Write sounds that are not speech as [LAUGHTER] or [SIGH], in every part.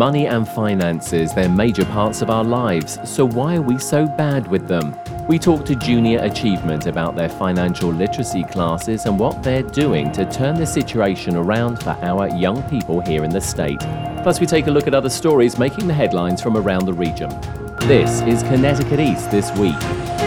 Money and finances, they're major parts of our lives, so why are we so bad with them? We talk to Junior Achievement about their financial literacy classes and what they're doing to turn the situation around for our young people here in the state. Plus, we take a look at other stories making the headlines from around the region. This is Connecticut East This Week.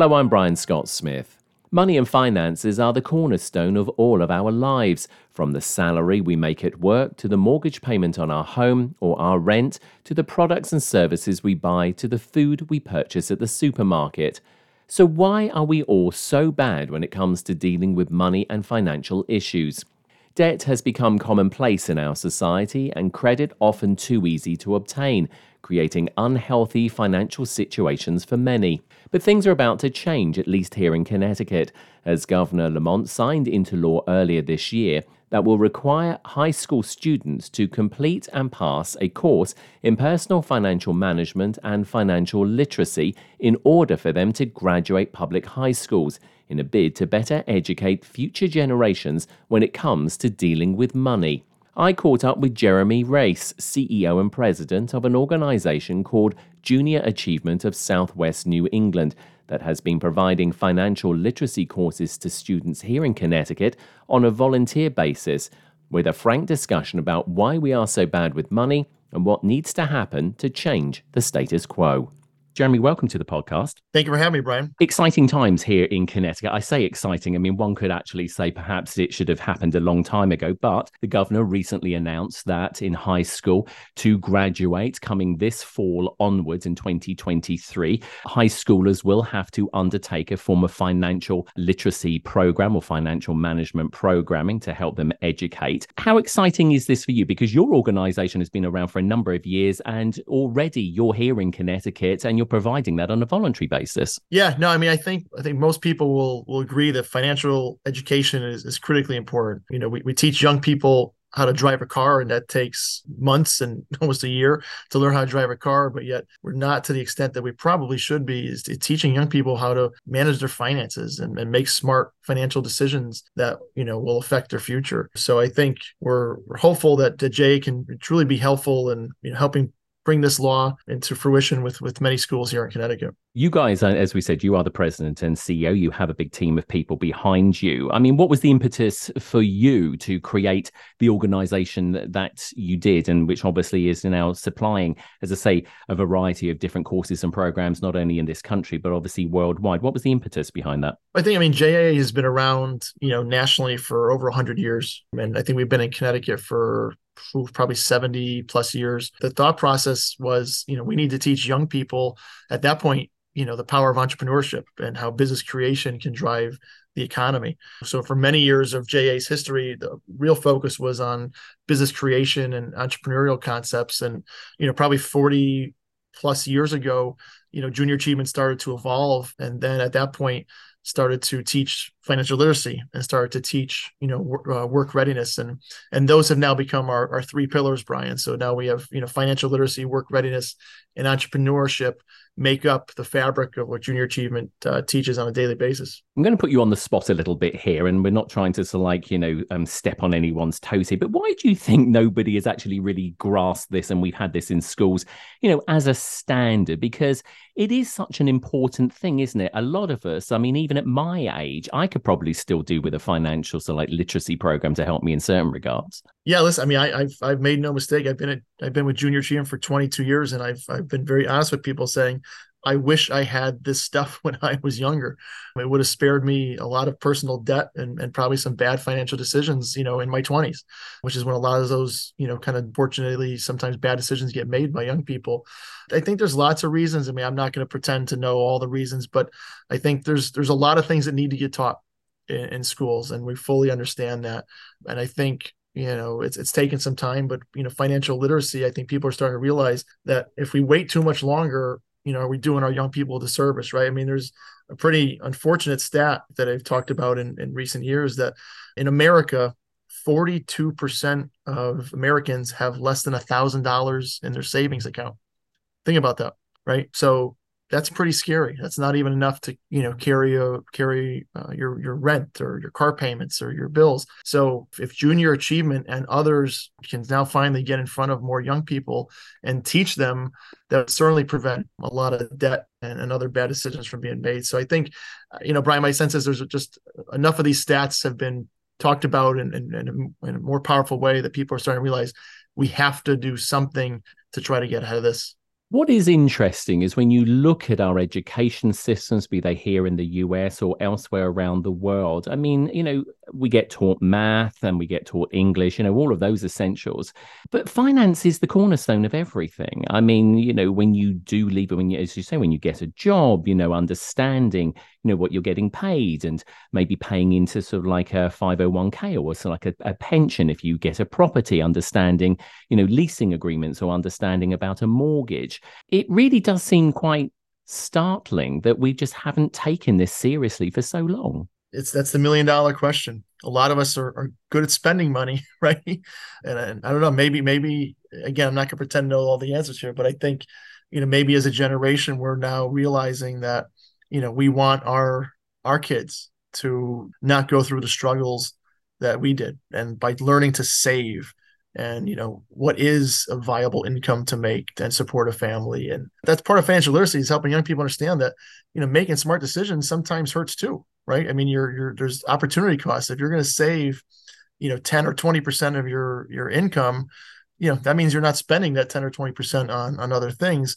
Hello, I'm Brian Scott Smith. Money and finances are the cornerstone of all of our lives, from the salary we make at work to the mortgage payment on our home or our rent to the products and services we buy to the food we purchase at the supermarket. So, why are we all so bad when it comes to dealing with money and financial issues? Debt has become commonplace in our society and credit often too easy to obtain, creating unhealthy financial situations for many. But things are about to change, at least here in Connecticut, as Governor Lamont signed into law earlier this year that will require high school students to complete and pass a course in personal financial management and financial literacy in order for them to graduate public high schools in a bid to better educate future generations when it comes to dealing with money. I caught up with Jeremy Race, CEO and president of an organization called Junior Achievement of Southwest New England that has been providing financial literacy courses to students here in Connecticut on a volunteer basis, with a frank discussion about why we are so bad with money and what needs to happen to change the status quo. Jeremy, welcome to the podcast. Thank you for having me, Brian. Exciting times here in Connecticut. I say exciting. I mean, one could actually say perhaps it should have happened a long time ago, but the governor recently announced that in high school to graduate coming this fall onwards in 2023, high schoolers will have to undertake a form of financial literacy program or financial management programming to help them educate. How exciting is this for you? Because your organization has been around for a number of years and already you're here in Connecticut and you're providing that on a voluntary basis. Yeah, no, I mean, I think I think most people will will agree that financial education is, is critically important. You know, we, we teach young people how to drive a car and that takes months and [LAUGHS] almost a year to learn how to drive a car but yet we're not to the extent that we probably should be is teaching young people how to manage their finances and, and make smart financial decisions that you know will affect their future so i think we're, we're hopeful that, JA can truly be helpful in you know, helping bring this law into fruition with with many schools here in Connecticut. You guys, as we said, you are the president and CEO. You have a big team of people behind you. I mean, what was the impetus for you to create the organization that you did, and which obviously is now supplying, as I say, a variety of different courses and programs, not only in this country but obviously worldwide. What was the impetus behind that? I think, I mean, JA has been around, you know, nationally for over 100 years, and I think we've been in Connecticut for probably 70 plus years. The thought process was, you know, we need to teach young people at that point, you know, the power of entrepreneurship and how business creation can drive the economy. So for many years of JA's history, the real focus was on business creation and entrepreneurial concepts. And, you know, probably 40 plus years ago, you know, junior achievement started to evolve. And then at that point, started to teach financial literacy and started to teach you know work, uh, work readiness and and those have now become our, our three pillars brian so now we have you know financial literacy work readiness and entrepreneurship make up the fabric of what junior achievement uh, teaches on a daily basis. I'm going to put you on the spot a little bit here, and we're not trying to of like you know um, step on anyone's toes here. But why do you think nobody has actually really grasped this, and we've had this in schools, you know, as a standard? Because it is such an important thing, isn't it? A lot of us, I mean, even at my age, I could probably still do with a financial so like literacy program to help me in certain regards. Yeah, listen, I mean, I, have I've made no mistake. I've been at I've been with Junior Achievement for 22 years, and I've I've been very honest with people saying I wish I had this stuff [LAUGHS] when I was younger. It would have spared me a lot of personal debt and, and probably some bad financial decisions, you know, in my 20s, which is when a lot of those, you know, kind of fortunately sometimes bad decisions get made by young people. I think there's lots of reasons. I mean, I'm not going to pretend to know all the reasons, but I think there's there's a lot of things that need to get taught in, in schools, and we fully understand that. And I think you know it's it's taken some time but you know financial literacy i think people are starting to realize that if we wait too much longer you know, are we doing our young people a disservice, right? I mean, there's a pretty unfortunate stat that I've talked about in, in recent years that in America, 42% of Americans have less than a thousand dollars in their savings account. Think about that, right? So that's pretty scary. That's not even enough to you know carry a carry uh, your your rent or your car payments or your bills. So if junior achievement and others can now finally get in front of more young people and teach them, that would certainly prevent a lot of debt and, and other bad decisions from being made. So I think uh, you know Brian, my sense is there's just enough of these stats have been talked about in, in, in, a, in a more powerful way that people are starting to realize we have to do something to try to get ahead of this. What is interesting is when you look at our education systems, be they here in the US or elsewhere around the world. I mean, you know, we get taught math and we get taught English, you know, all of those essentials. But finance is the cornerstone of everything. I mean, you know, when you do leave, when you, as you say, when you get a job, you know, understanding, you know, what you're getting paid and maybe paying into sort of like a 501k or sort of like a, a pension if you get a property, understanding, you know, leasing agreements or understanding about a mortgage it really does seem quite startling that we just haven't taken this seriously for so long. It's that's the million dollar question. A lot of us are, are good at spending money, [LAUGHS] right? And, and I don't know, maybe, maybe again, I'm not gonna pretend to know all the answers here, but I think, you know, maybe as a generation, we're now realizing that, you know, we want our our kids to not go through the struggles that we did. And by learning to save and you know what is a viable income to make and support a family. And that's part of financial literacy is helping young people understand that you know making smart decisions sometimes hurts too right? I mean you're, you're there's opportunity costs. If you're going to save you know 10 or 20 percent of your your income you know that means you're not spending that 10 or 20 percent on on other things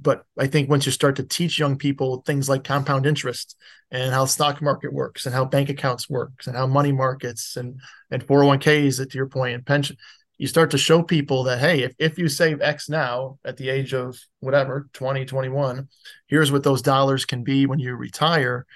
but i think once you start to teach young people things like compound interest and how stock market works and how bank accounts works and how money markets and and 401ks to your point and pension you start to show people that hey if, if you save x now at the age of whatever 20 21 here's what those dollars can be when you retire.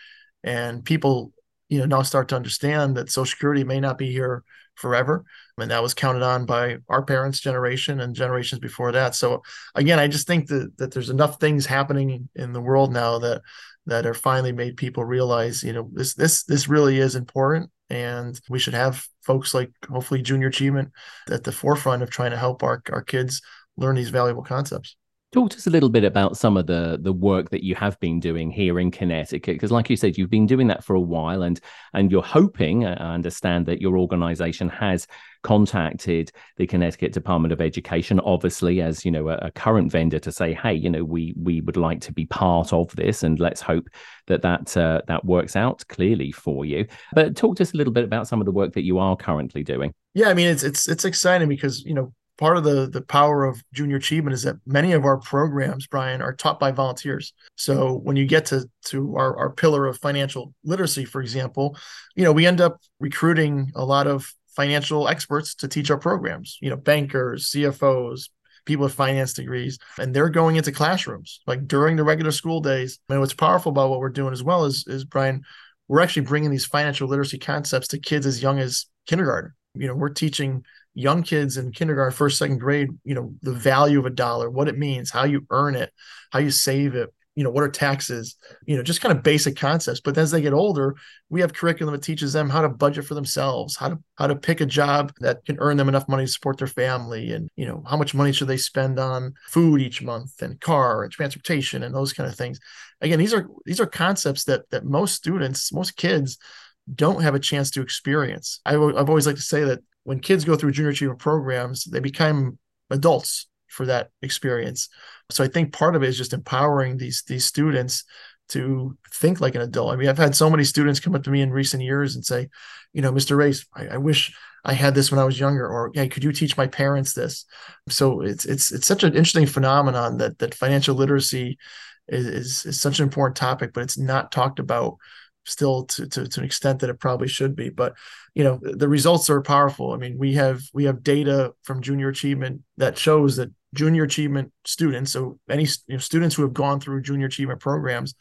And people you know now start to understand that social security may not be here forever. And that was counted on by our parents generation and generations before that. So again i just think that, that there's enough things happening in the world now that that are finally made people realize you know this this this really is important and we should have folks like hopefully junior achievement at the forefront of trying to help our, our kids learn these valuable concepts Talk to us a little bit about some of the the work that you have been doing here in Connecticut, because, like you said, you've been doing that for a while, and and you're hoping. I understand that your organisation has contacted the Connecticut Department of Education, obviously as you know a, a, current vendor, to say, hey, you know, we we would like to be part of this, and let's hope that that uh, that works out clearly for you. But talk to us a little bit about some of the work that you are currently doing. Yeah, I mean, it's it's it's exciting because you know part of the the power of junior achievement is that many of our programs brian are taught by volunteers. So when you get to to our, our pillar of financial literacy for example you know we end up recruiting a lot of financial experts to teach our programs you know bankers cfos people with finance degrees and they're going into classrooms. Like during the regular school days and what's powerful about what we're doing as well is is brian we're actually bringing these financial literacy concepts to kids as young as kindergarten. You know we're teaching young kids in kindergarten, first, second grade, you know, the value of a dollar, what it means, how you earn it, how you save it, you know, what are taxes, you know, just kind of basic concepts. But as they get older, we have curriculum that teaches them how to budget for themselves, how to how to pick a job that can earn them enough money to support their family, and you know, how much money should they spend on food each month and car and transportation and those kind of things. Again, these are these are concepts that that most students, most kids don't have a chance to experience. I, have always like to say that when kids go through junior achievement programs, they become adults for that experience. So I think part of it is just empowering these these students to think like an adult. I mean, I've had so many students come up to me in recent years and say, you know, Mr. Race, I, I wish I had this when I was younger, or hey, could you teach my parents this? So it's it's it's such an interesting phenomenon that that financial literacy is, is, is such an important topic, but it's not talked about still to, to, to an extent that it probably should be. But you know, the results are powerful. I mean, we have we have data from junior achievement that shows that junior achievement students, so any you know, students who have gone through junior achievement programs,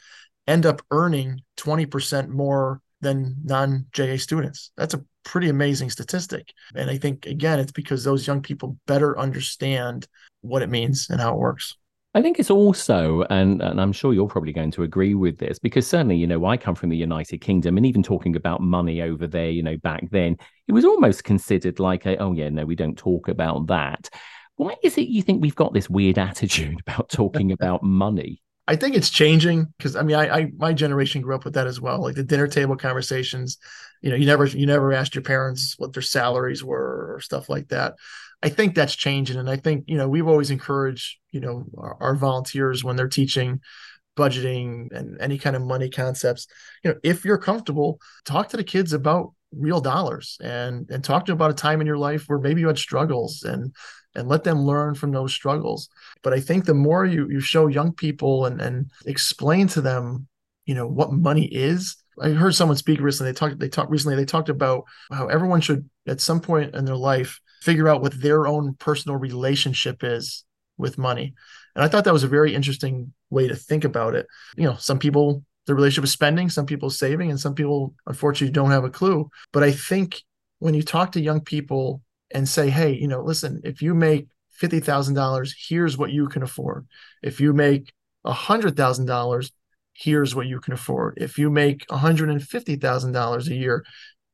end up earning 20% more than non JA students. That's a pretty amazing statistic. And I think, again, it's because those young people better understand what it means and how it works. I think it's also, and, and I'm sure you're probably going to agree with this, because certainly, you know, I come from the United Kingdom, and even talking about money over there, you know, back then, it was almost considered like, a, oh, yeah, no, we don't talk about that. Why is it you think we've got this weird attitude [LAUGHS] about talking [LAUGHS] about money? I think it's changing because I mean, I, I, my generation grew up with that as well. Like the dinner table conversations, you know, you never you never asked your parents what their salaries were or stuff like that. I think that's changing, and I think you know we've always encouraged you know our, our volunteers when they're teaching budgeting and any kind of money concepts. You know, if you're comfortable, talk to the kids about real dollars and and talk to them about a time in your life where maybe you had struggles and and let them learn from those struggles. But I think the more you you show young people and and explain to them, you know, what money is. I heard someone speak recently. They talked they talked recently they talked about how everyone should at some point in their life figure out what their own personal relationship is with money. And I thought that was a very interesting way to think about it. You know, some people their relationship is spending, some people saving, and some people unfortunately don't have a clue. But I think when you talk to young people and say, hey, you know, listen, if you make $50,000, here's what you can afford. If you make $100,000, here's what you can afford. If you make $150,000 a year,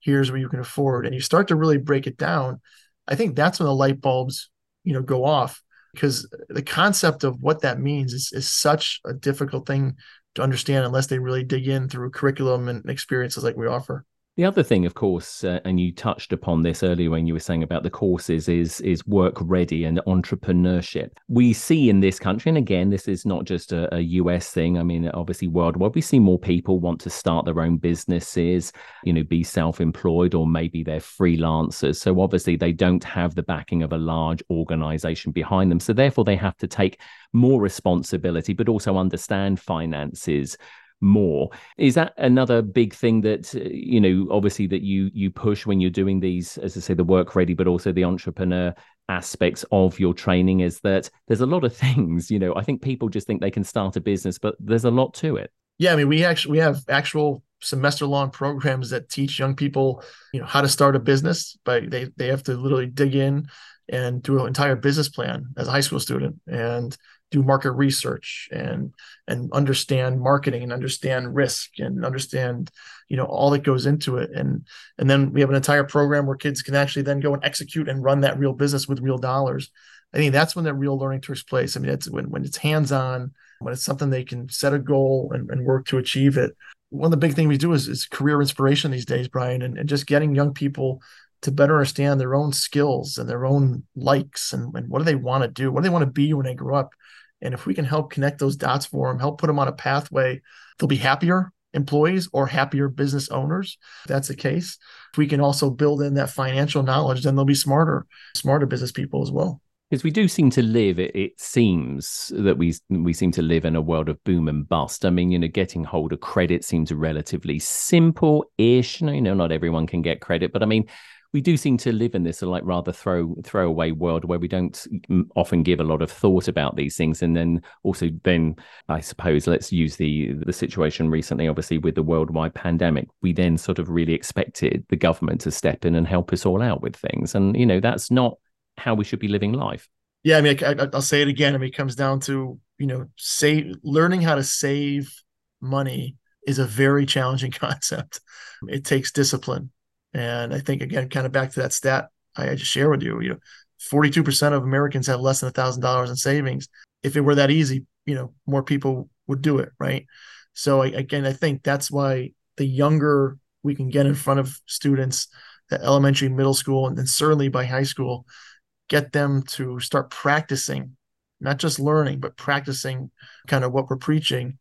here's what you can afford. And you start to really break it down. I think that's when the light bulbs, you know, go off because the concept of what that means is, is such a difficult thing to understand unless they really dig in through curriculum and experiences like we offer. The other thing, of course, uh, and you touched upon this earlier when you were saying about the courses, is is work ready and entrepreneurship. We see in this country, and again, this is not just a, a, US thing. I mean, obviously worldwide, we see more people want to start their own businesses, you know, be self-employed, or maybe they're freelancers. So obviously, they don't have the backing of a large organization behind them. So therefore, they have to take more responsibility, but also understand finances more. Is that another big thing that uh, you know obviously that you you push when you're doing these as i say the work ready but also the entrepreneur aspects of your training is that there's a lot of [LAUGHS] things you know i think people just think they can start a business but there's a lot to it. Yeah i mean we actually we have actual semester long programs that teach young people you know how to start a business but they they have to literally dig in and do an entire business plan as a high school student and do market research and and understand marketing and understand risk and understand you know all that goes into it. And and then we have an entire program where kids can actually then go and execute and run that real business with real dollars. I think that's when that real learning takes place. I mean it's when, when it's hands-on when it's something they can set a goal and, and work to achieve it. One of the big things we do is, is career inspiration these days brian and, and just getting young people to better understand their own skills and their own likes and, and what do they want to do what do they want to be when they grow up and if we can help connect those dots for them, help put them on a pathway, they'll be happier employees or happier business owners. That's the case. If we can also build in that financial knowledge, then they'll be smarter, smarter business people as well. Because we do seem to live, it, it, seems that we we seem to live in a world of boom and bust. I mean, you know, getting hold of credit seems relatively simple-ish. You know, not everyone can get credit, but I mean, we do seem to live in this like rather throw throwaway world where we don't often give a lot of thought about these things. And then also then i suppose let's use the the situation recently obviously with the worldwide pandemic. We then sort of really expected the government to step in and help us all out with things. And you know that's not how we should be living life. Yeah i mean I, will say it again. I mean it comes down to you know save learning how to save money is a very challenging [LAUGHS] concept. It takes discipline and I think again, kind of back to that stat I just shared with you, you know, 42% of Americans have less than a thousand dollars in savings. If it were that easy, you know, more people would do it, right? So again, I think that's why the younger we can get in front of students, at elementary, middle school, and then certainly by high school, get them to start practicing, not just learning, but practicing kind of what we're preaching.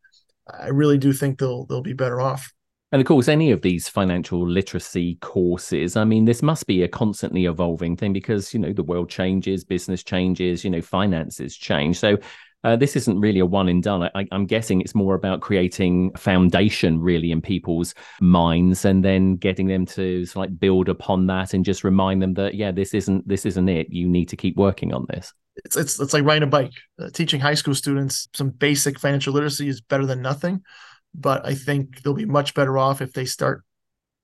I really do think they'll they'll be better off. And of course, any of these financial literacy courses, I mean, this must be a constantly evolving thing because, you know, the world changes, business changes, you know, finances change. So, Uh, this isn't really a one and done. I, am guessing it's more about creating foundation really in people's minds and then getting them to sort of like build upon that and just remind them that yeah, this isn't this isn't it. You need to keep working on this. It's it's it's like riding a bike. Uh, teaching high school students some basic financial literacy is better than nothing, but I think they'll be much better off if they start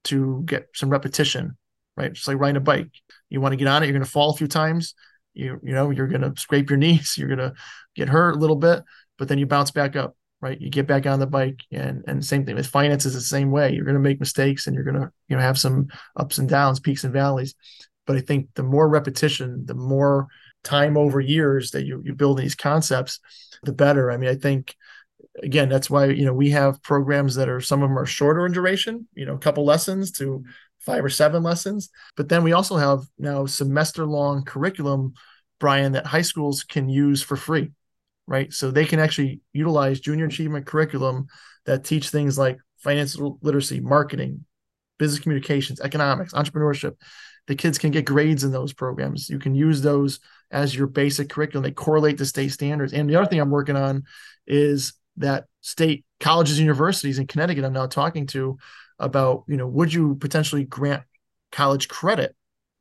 to get some repetition. Right, just like riding a bike. You want to get on it, you're going to fall a few times. You you know you're going to scrape your [LAUGHS] knees you're going to get hurt a little bit but then you bounce back up right? You get back on the bike and and same thing with finances is the same way. You're going to make mistakes and you're going to you know have some ups and downs peaks and valleys. But i think the more repetition the more time over years that you you build these concepts the better. I mean i think again that's why you know we have programs that are some of them are shorter in duration you know a couple lessons to five or seven lessons. But then we also have now semester long curriculum, Brian, that high schools can use for free, right? So they can actually utilize junior achievement curriculum that teach things like financial literacy, marketing, business communications, economics, entrepreneurship. The kids can get grades in those programs. You can use those as your basic curriculum. They correlate to state standards. And the other thing I'm working on is that state colleges, universities in Connecticut, I'm now talking to about you know would you potentially grant college credit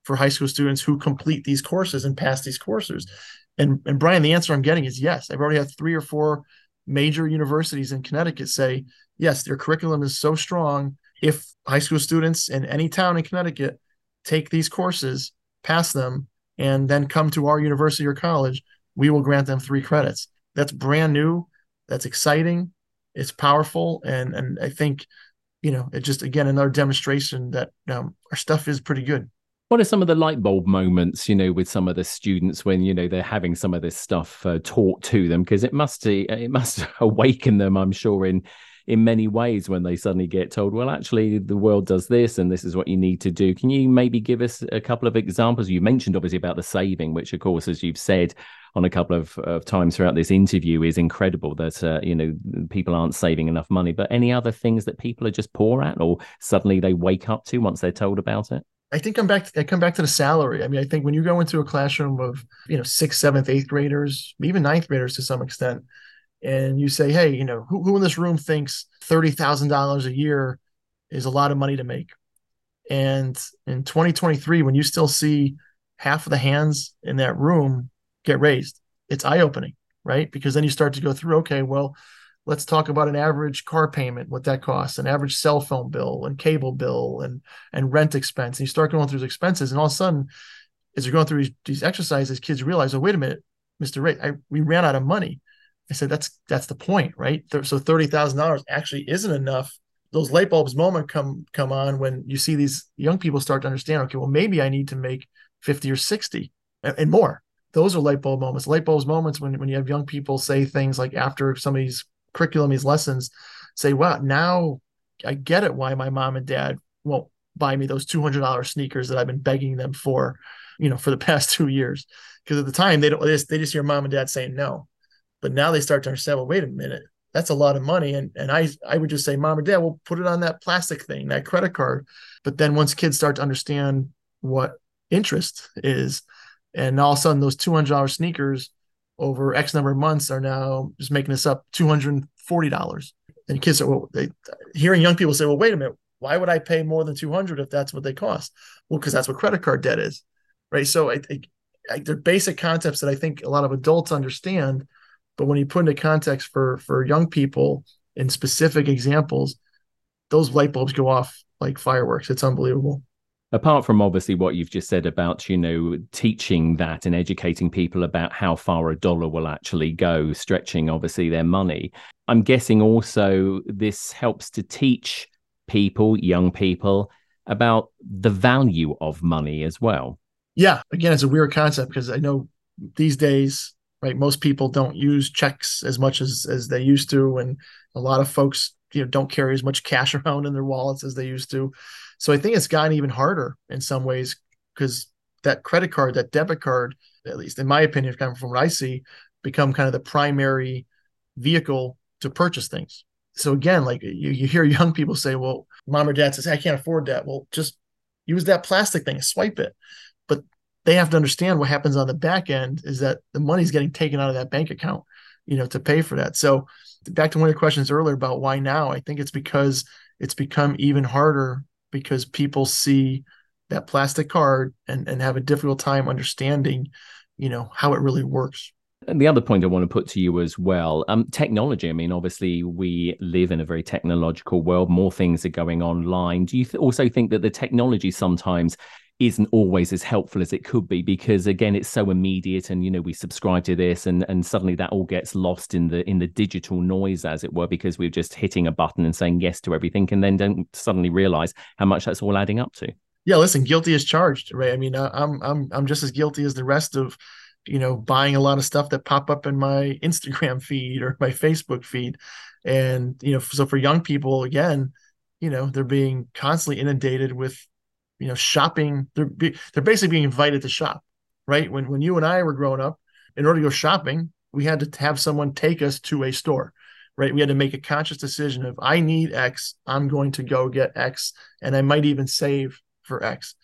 for high school students who complete these courses and pass these courses? And and brian the answer i'm getting is yes. I've already had three or four major universities in connecticut say yes their curriculum is so strong. If high school students in any town in connecticut take these courses pass them and then come to our university or college we will grant them three credits. That's brand new that's exciting it's powerful and and i think you know, it just again another demonstration that um, our stuff is pretty good. What are some of the light bulb moments, you know, with some of the students when you know they're having some of this stuff uh, taught to them? Because it must it must [LAUGHS] awaken them, I'm sure, in in many ways when they suddenly get told, well, actually, the world does this and this is what you need to do. Can you maybe give us a couple of examples? You mentioned obviously about the saving, which, of course, as you've said, on a couple of, of times throughout this interview is incredible that uh, you know people aren't saving enough money but any other things that people are just poor at or suddenly they wake up to once they're told about it I think I'm back. To, I come back to the salary. I mean, I think when you go into a classroom of you know sixth, seventh, eighth graders, even ninth graders to some extent, and you say, "Hey, you know, who, who in this room thinks thirty thousand dollars a year is a lot of money to make?" And in 2023, when you still see half of the hands in that room get raised. It's eye opening, right? Because then you start to go through, okay, well, let's talk about an average car payment, what that costs, an average cell phone bill and cable bill and and rent expense. And you start going through those expenses, and all of a sudden, as you're going through these, these exercises, kids realize, oh, wait a minute, Mr. Ray, I, we ran out of money. I said, that's that's the point, right? So thirty thousand dollars actually isn't enough. Those light bulbs moment come come on when you see these young people start to understand. Okay, well, maybe I need to make fifty or sixty and more those are light bulb moments. Light bulbs moments when when you have young people say things like after some of these curriculum, these lessons, say, "Wow, now I get it why my mom and dad won't buy me those two hundred dollars sneakers that I've been begging them for, you know, for the [LAUGHS] past two years." Because at the time they don't they just, they just hear mom and dad saying no, but now they start to understand. Well, wait a minute, that's a lot of money, and and I I would just say, mom or dad, we'll put it on that plastic thing, that credit card. But then once kids start to understand what interest is and all of a sudden those $200 sneakers over X number of months are now just making this up $240. And kids are well, they, hearing young people say, well, wait a minute, why would I pay more than 200 if that's what they cost? Well, because that's what credit card debt is. Right. So I, I, I, they're basic concepts that I think a lot of adults understand, but when you put into context for, for young people in specific examples, those light bulbs go off like fireworks. It's unbelievable. Apart from obviously what you've just said about you know teaching that and educating people about how far a dollar will actually go stretching obviously their money i'm guessing also this helps to teach people young people about the value of money as well. Yeah. Again it's a weird concept because i know these days right most people don't use checks as much as as they used to and a lot of folks you know don't carry as much cash [LAUGHS] around in their wallets as they used to so I think it's gotten even harder in some ways because that credit card, that debit card, at least in my opinion, kind of from what I see, become kind of the primary vehicle to purchase things. So again, like you, you hear [LAUGHS] young people say, well, mom or dad says, I can't afford that. Well, just use that plastic thing, swipe it. They have to understand what happens on the back end is that the money's getting taken out of that bank account you know, to pay for that. So back to one of the questions earlier about why now, I think it's because it's become even harder because people see that plastic card and, and have a difficult time understanding, you know, how it really works. And the other point I want to put to you as well, um, technology. I mean, obviously, we live in a very technological world. More things are going online. Do you th- also think that the technology sometimes isn't always as helpful as it could be because again it's so immediate and you know we subscribe to this and and suddenly that all gets lost in the in the digital noise as it were because we're just hitting a button and saying yes to everything and then don't suddenly realize how much that's all adding up to. Yeah listen guilty as charged right? I mean i'm i'm i'm just as guilty as the rest of you know buying a lot of stuff that pop up in my [LAUGHS] instagram feed or my facebook feed. And you know so for young people again you know they're being constantly inundated with you know shopping they're be, they're basically being invited to shop right? When when you and I were growing up in order to go shopping we had to have someone take us to a store right? We had to make a conscious decision of I need X I'm going to go get X and I might even save for X.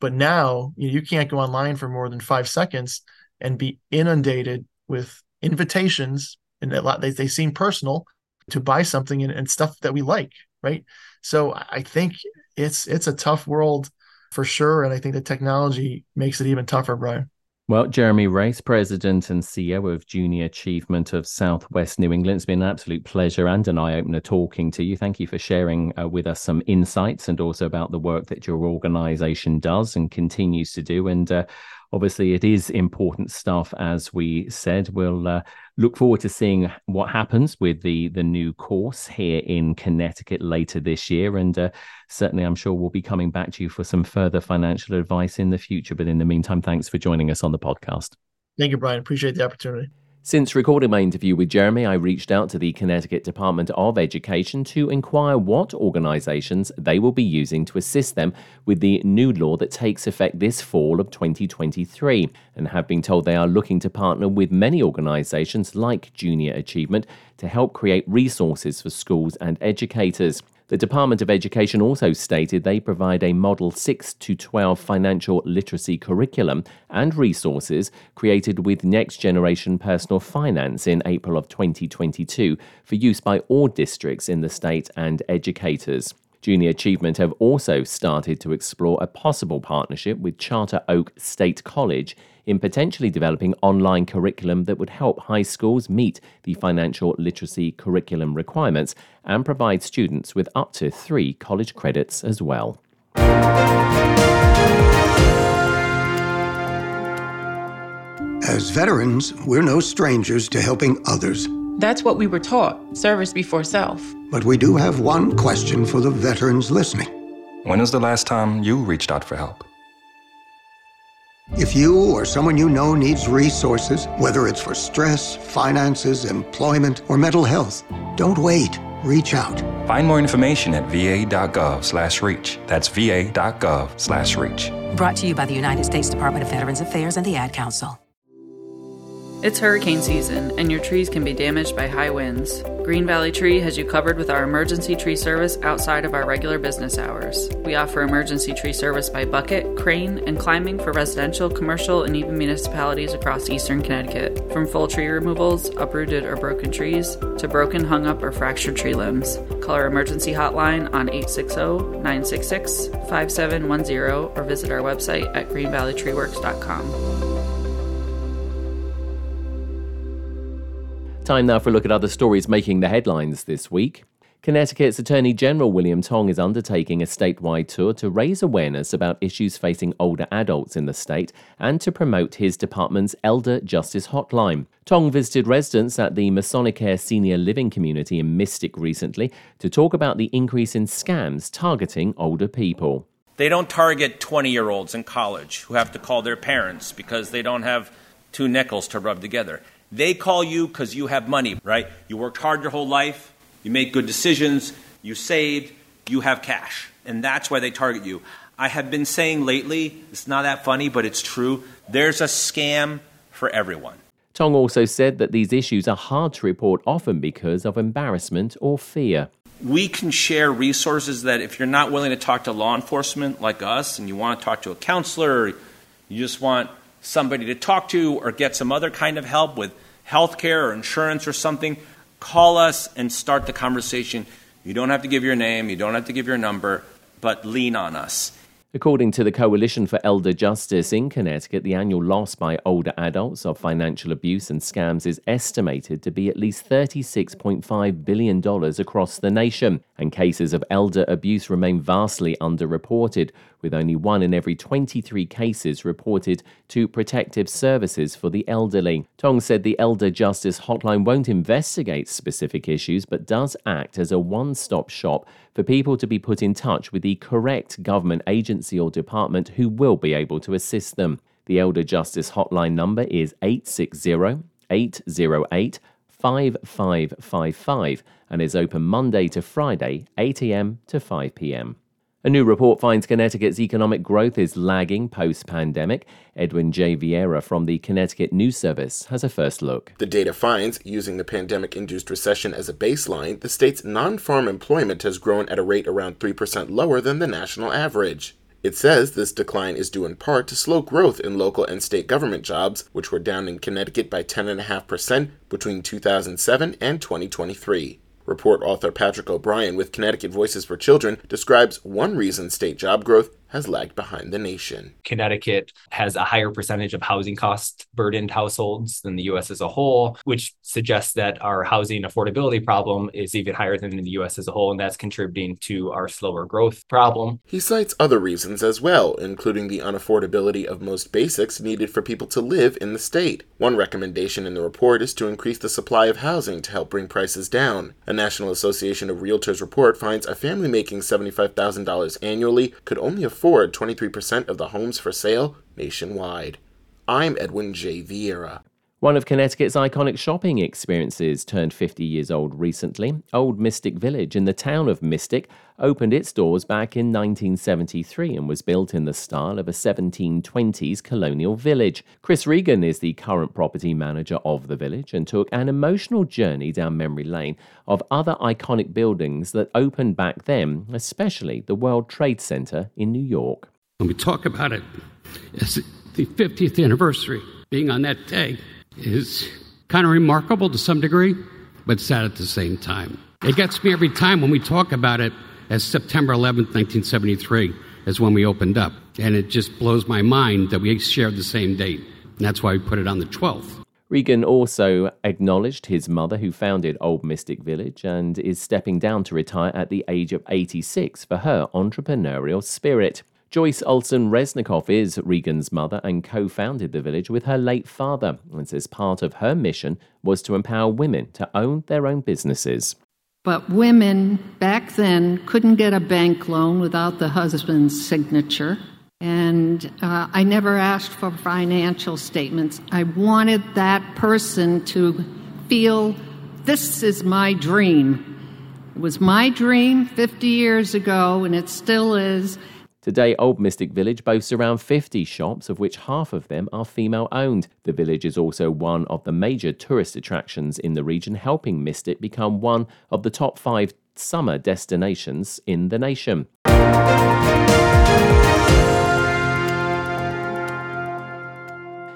But now you, know, you can't go online for more than 5 seconds and be inundated with invitations and a lot they, they seem personal to buy something and, and stuff that we like right? So i think it's it's a tough world for sure. And I think the technology makes it even tougher, Brian. Well, Jeremy Race, President and CEO of Junior Achievement of Southwest New England. It's been an absolute pleasure and an eye opener talking to you. Thank you for sharing uh, with us some insights and also about the work that your organization does and continues to do. And uh, obviously, it is important stuff, as we said. We'll uh, look forward to seeing what happens with the the new course here in Connecticut later this year, and uh, certainly I'm sure we'll be coming back to you for some further financial advice in the future. But in the meantime, thanks for joining us on the podcast. Thank you, Brian. Appreciate the opportunity. Since recording my interview with Jeremy, I reached out to the Connecticut Department of Education to inquire what organizations they will be using to assist them with the new law that takes effect this fall of 2023, and have been told they are looking to partner with many organizations like Junior Achievement to help create resources for schools and educators. The Department of Education also stated they provide a Model 6 to 12 financial literacy curriculum and resources created with Next Generation Personal Finance in April of 2022 for use by all districts in the state and educators. Junior Achievement have also started to explore a possible partnership with Charter Oak State College in potentially developing online curriculum that would help high schools meet the financial literacy curriculum requirements and provide students with up to three college credits as well. As veterans, we're no strangers to helping others. That's what we were taught service before self. But we do have one question for the veterans listening. When was the last time you reached out for help? If you or someone you know needs resources, whether it's for stress, finances, employment, or mental health, don't wait. Reach out. Find more information at va.gov/reach. That's va.gov/reach. Brought to you by the United States Department of Veterans Affairs and the Ad Council. It's hurricane season, and your trees can be damaged by high winds. Green Valley Tree has you covered with our emergency tree service outside of our regular business hours. We offer emergency tree service by bucket, crane, and climbing for residential, commercial, and even municipalities across eastern Connecticut. From full tree removals, uprooted or broken trees, to broken, hung up, or fractured tree limbs. Call our emergency hotline on 860 966 5710 or visit our website at greenvalleytreeworks.com. Time now for a look at other stories making the headlines this week. Connecticut's Attorney General William Tong is undertaking a statewide tour to raise awareness about issues facing older adults in the state and to promote his department's Elder Justice Hotline. Tong visited residents at the Masonicare Senior Living Community in Mystic recently to talk about the increase in scams targeting older people. They don't target 20 year olds in college who have to call their parents because they don't have two nickels to rub together. They call you because you have money, right? You worked hard your whole life, you make good decisions, you saved, you have cash. And that's why they target you. I have been saying lately, it's not that funny, but it's true. There's a scam for everyone. Tong also said that these issues are hard to report often because of embarrassment or fear. We can share resources that if you're not willing to talk to law enforcement like us and you want to talk to a counselor, you just want somebody to talk to or get some other kind of help with healthcare or insurance or something, call us and start the conversation. You don't have to give your name, you don't have to give your number, but lean on us. According to the Coalition for Elder Justice in Connecticut, the annual loss by older adults of financial abuse and scams is estimated to be at least $36.5 billion across the nation, and cases of elder abuse remain vastly underreported, with only one in every 23 cases reported to protective services for the elderly. Tong said the Elder Justice Hotline won't investigate specific issues, but does act as a one stop shop for people to be put in touch with the correct government agency or department who will be able to assist them. The Elder Justice Hotline number is 860 808 5555 and is open Monday to Friday, 8am to 5pm. A new report finds Connecticut's economic growth is lagging post pandemic. Edwin J. Viera from the Connecticut News Service has a first look. The data finds, using the pandemic induced recession as a baseline, the state's non farm employment has grown at a rate around 3% lower than the national average. It says this decline is due in part to slow growth in local and state government jobs, which were down in Connecticut by 10.5% between 2007 and 2023. Report author Patrick O'Brien with Connecticut Voices for Children describes one reason state job growth has lagged behind the nation. Connecticut has a higher percentage of housing cost burdened households than the US as a whole, which suggests that our housing affordability problem is even higher than in the US as a whole, and that's contributing to our slower growth problem. He cites other reasons as well, including the unaffordability of most basics needed for people to live in the state. One recommendation in the report is to increase the supply of housing to help bring prices down. A National Association of Realtors report finds a family making $75,000 annually could only afford afford 23% of the homes for sale nationwide. I'm Edwin J. Viera. One of Connecticut's iconic shopping experiences turned 50 years old recently. Old Mystic Village in the town of Mystic opened its doors back in 1973 and was built in the style of a 1720s colonial village. Chris Regan is the current property manager of the village and took an emotional journey down memory lane of other iconic buildings that opened back then, especially the World Trade Center in New York. When we talk about it, it's the 50th anniversary being on that day is kind of remarkable to some degree, but sad at the same time. It gets me every time when we talk about it as September 11th, 1973, is when we opened up. And it just blows my mind that we shared the same date. And that's why we put it on the 12th. Regan also acknowledged his mother, who founded Old Mystic Village and is stepping down to retire at the age of 86 for her entrepreneurial spirit. Joyce Olson Resnikoff is Regan's mother and co founded the village with her late father, and says part of her mission was to empower women to own their own businesses. But women back then couldn't get a bank loan without the husband's signature. And uh, I never asked for financial statements. I wanted that person to feel this is my dream. It was my dream 50 years ago, and it still is. Today, Old Mystic Village boasts around 50 shops, of which half of them are female owned. The village is also one of the major tourist attractions in the region, helping Mystic become one of the top five summer destinations in the nation.